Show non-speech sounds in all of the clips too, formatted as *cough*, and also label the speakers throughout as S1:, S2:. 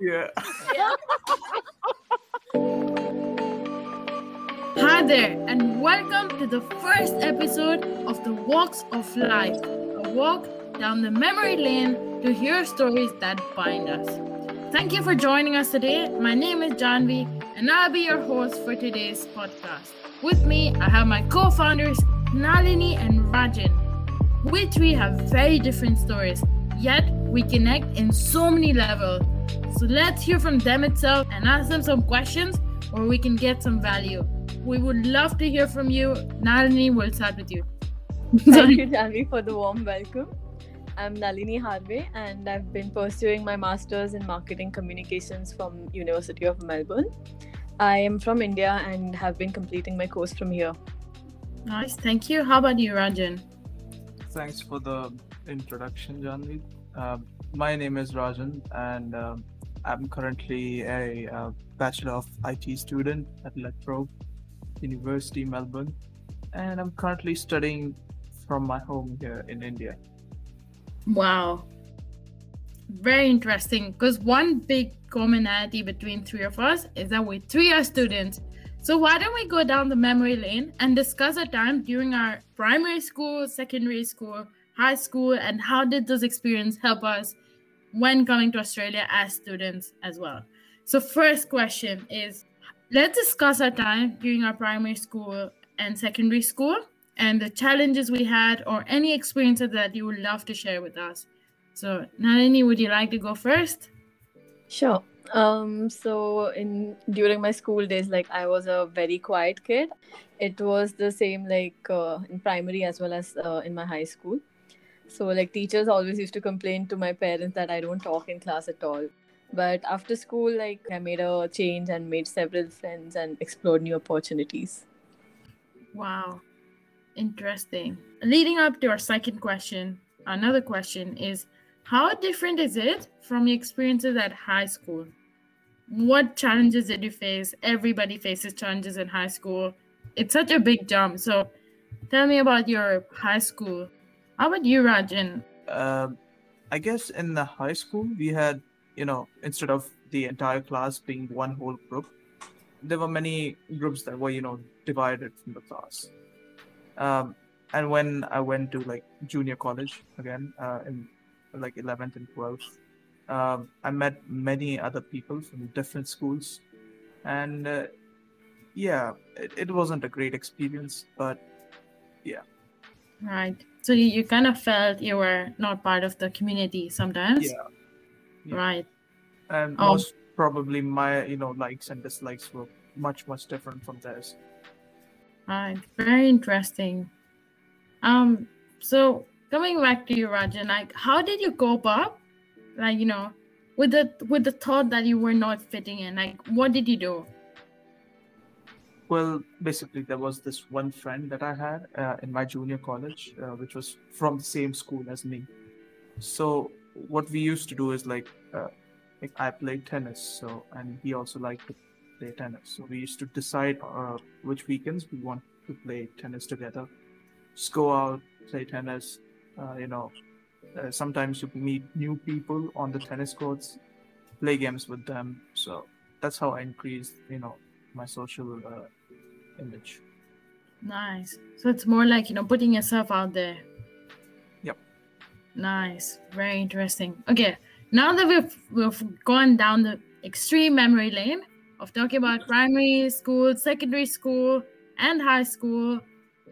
S1: Yeah. *laughs*
S2: Hi there, and welcome to the first episode of the Walks of Life, a walk down the memory lane to hear stories that bind us. Thank you for joining us today. My name is Janvi, and I'll be your host for today's podcast. With me, I have my co founders, Nalini and Rajan. We three have very different stories, yet we connect in so many levels. So let's hear from them itself and ask them some questions where we can get some value. We would love to hear from you. Nalini, we'll start with you.
S3: Thank you, Janvi, for the warm welcome. I'm Nalini Harve, and I've been pursuing my master's in marketing communications from University of Melbourne. I am from India and have been completing my course from here.
S2: Nice, thank you. How about you, Rajan?
S1: Thanks for the introduction, Janvi. Uh, my name is Rajan, and um, I'm currently a uh, Bachelor of IT student at La Trobe University, Melbourne, and I'm currently studying from my home here in India.
S2: Wow. Very interesting because one big commonality between three of us is that we three are students. So why don't we go down the memory lane and discuss a time during our primary school, secondary school, high school, and how did those experiences help us when coming to Australia as students as well? So first question is let's discuss our time during our primary school and secondary school and the challenges we had or any experiences that you would love to share with us. So, Nalini, would you like to go first?
S3: Sure. Um, so in during my school days, like I was a very quiet kid. It was the same like uh, in primary as well as uh, in my high school. So like teachers always used to complain to my parents that I don't talk in class at all. But after school, like I made a change and made several friends and explored new opportunities.
S2: Wow. Interesting. Leading up to our second question, another question is how different is it from your experiences at high school? What challenges did you face? Everybody faces challenges in high school. It's such a big jump. So tell me about your high school. How about you, Rajan?
S1: Uh, I guess in the high school, we had, you know, instead of the entire class being one whole group, there were many groups that were, you know, divided from the class. Um, and when I went to like junior college again uh, in like 11th and 12th, um, I met many other people from different schools, and uh, yeah, it, it wasn't a great experience, but yeah.
S2: Right. So you, kind of felt you were not part of the community sometimes.
S1: Yeah. yeah.
S2: Right.
S1: And
S2: Oh.
S1: most probably my you know likes and dislikes were much much different from theirs.
S2: Right. Very interesting. Um. So coming back to you, Rajan, like, how did you cope up, like you know, with the with the thought that you were not fitting in? Like, what did you do?
S1: Well, basically, there was this one friend that I had uh, in my junior college, uh, which was from the same school as me. So what we used to do is like, uh, like I played tennis, so and he also liked to play tennis. So we used to decide uh, which weekends we want to play tennis together. Just go out, play tennis. Uh, you know, uh, sometimes you meet new people on the tennis courts, play games with them. So that's how I increased, you know, my social uh, image.
S2: Nice. So it's more like you know putting yourself out there.
S1: Yep.
S2: Nice. Very interesting. Okay. Now that we've we've gone down the extreme memory lane of talking about primary school, secondary school, and high school,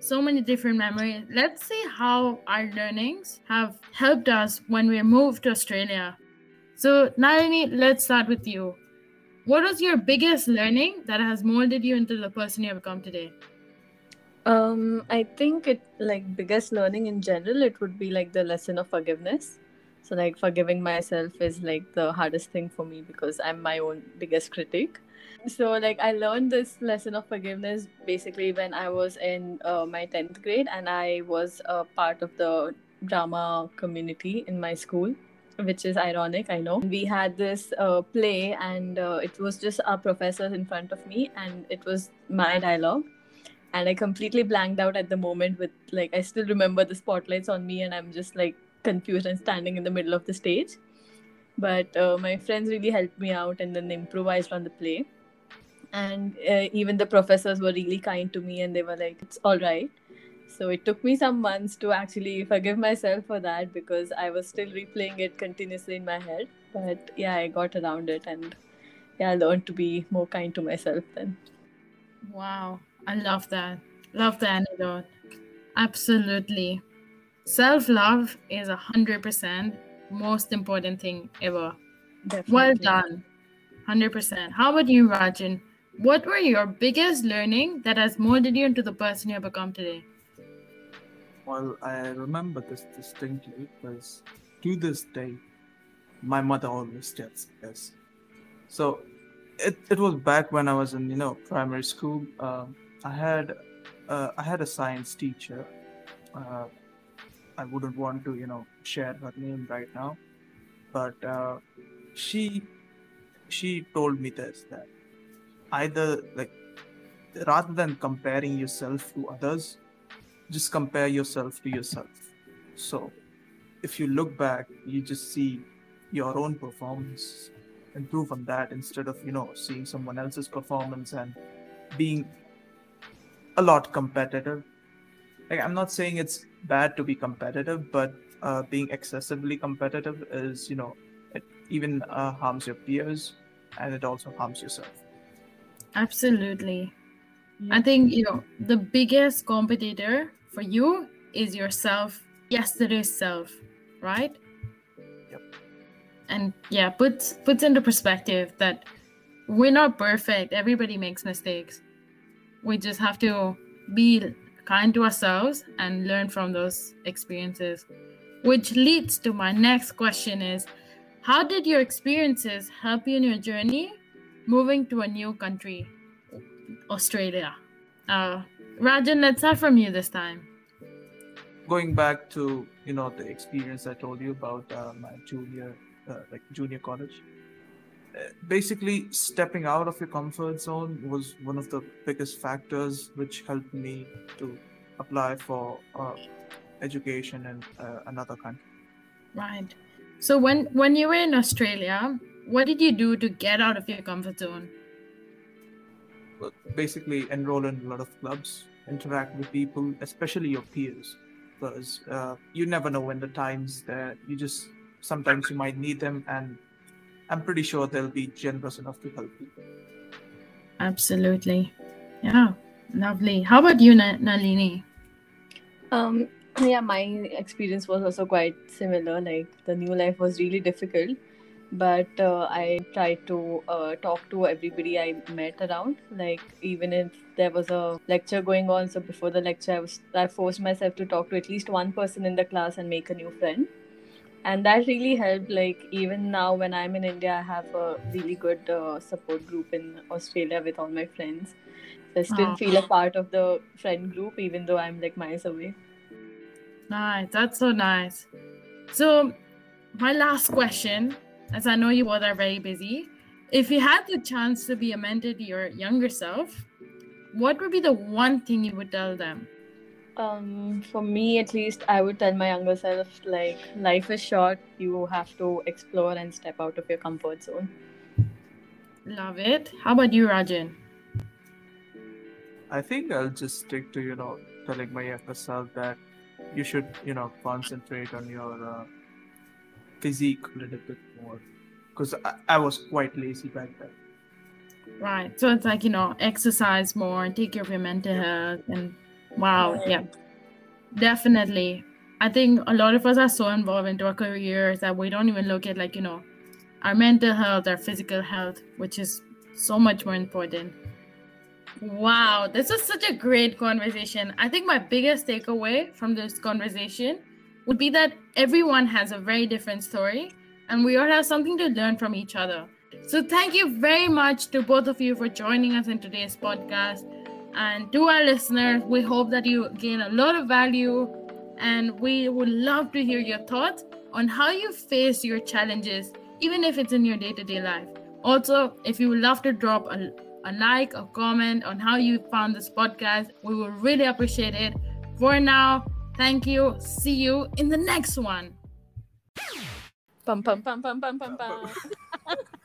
S2: so many different memories. Let's see how our learnings have helped us when we moved to Australia. So, Nalini, let's start with you. What was your biggest learning that has molded you into the person you have become today?
S3: Um, I think it like biggest learning in general, it would be like the lesson of forgiveness. So like forgiving myself is like the hardest thing for me because I'm my own biggest critic. So like I learned this lesson of forgiveness basically when I was in uh, my 10th grade and I was a part of the drama community in my school which is ironic i know. We had this uh, play and uh, it was just our professors in front of me and it was my dialogue. And i completely blanked out at the moment with like i still remember the spotlights on me and i'm just like confused and standing in the middle of the stage. But uh, my friends really helped me out and then improvised on the play. And uh, even the professors were really kind to me and they were like it's all right so it took me some months to actually forgive myself for that because i was still replaying it continuously in my head. But yeah i got around it and yeah i learned to be more kind to myself then.
S2: Wow. I love that. Love the anecdote. Absolutely. Self-love is a hundred percent most important thing ever. Definitely. well done 100% how about you rajan? What were your biggest learning that has molded you into the person you have become today?
S1: Well, I remember this distinctly because to this day, my mother always tells this. So it, it was back when I was in you know primary school. Uh, I had uh, I had a science teacher. Uh, I wouldn't want to you know share her name right now, but uh, she she told me this that either like rather than comparing yourself to others just compare yourself to yourself. So if you look back you just see your own performance improve on that instead of you know seeing someone else's performance and being a lot competitive. Like i'm not saying it's bad to be competitive but uh, being excessively competitive is you know it even uh, harms your peers and it also harms yourself.
S2: Absolutely. Yeah. I think, you know, the biggest competitor for you is yourself, yesterday's self, right?
S1: Yep.
S2: And yeah, puts puts into perspective that we're not perfect. Everybody makes mistakes. We just have to be kind to ourselves and learn from those experiences. Which leads to my next question is how did your experiences help you in your journey moving to a new country, Australia. Uh, Rajan, let's start from you this time.
S1: Going back to you know the experience I told you about uh, my junior, uh, like junior college. Uh, basically, stepping out of your comfort zone was one of the biggest factors which helped me to apply for uh, education in uh, another country.
S2: Right. So when when you were in Australia, what did you do to get out of your comfort zone?
S1: Well, basically, enroll in a lot of clubs, interact with people, especially your peers, because uh, you never know when the times that you just sometimes you might need them, and I'm pretty sure they'll be generous enough to help you.
S2: Absolutely, yeah, lovely. How about you, Nalini?
S3: Um, *clears throat* yeah, my experience was also quite similar. Like the new life was really difficult but uh, I tried to uh, talk to everybody I met around. Like even if there was a lecture going on, so before the lecture, I was I forced myself to talk to at least one person in the class and make a new friend, and that really helped. Like even now, when I'm in India, I have a really good uh, support group in Australia with all my friends. So I still oh. feel a part of the friend group, even though I'm like miles away.
S2: Nice, that's so nice. So, my last question as I know you both are very busy, if you had the chance to be a mentor to your younger self, what would be the one thing you would tell them?
S3: Um, for me, at least, I would tell my younger self like life is short. You have to explore and step out of your comfort zone.
S2: Love it. How about you, Rajan?
S1: I think I'll just stick to you know telling my younger self that you should you know concentrate on your uh, physique a little bit more because I, I, was quite lazy back then.
S2: Right. So it's like, you know, exercise more, and take care of your mental yeah. health. And wow. Yeah. Definitely. I think a lot of us are so involved into our careers that we don't even look at, like, you know, our mental health, our physical health, which is so much more important. Wow, this was such a great conversation. I think my biggest takeaway from this conversation would be that everyone has a very different story and we all have something to learn from each other. So, thank you very much to both of you for joining us in today's podcast. And to our listeners, we hope that you gain a lot of value. And we would love to hear your thoughts on how you face your challenges, even if it's in your day to day life. Also, if you would love to drop a, a like, a comment on how you found this podcast, we would really appreciate it. For now, Thank you. See you in the next one.
S3: Pum pum pum pum pum pum pum. *laughs*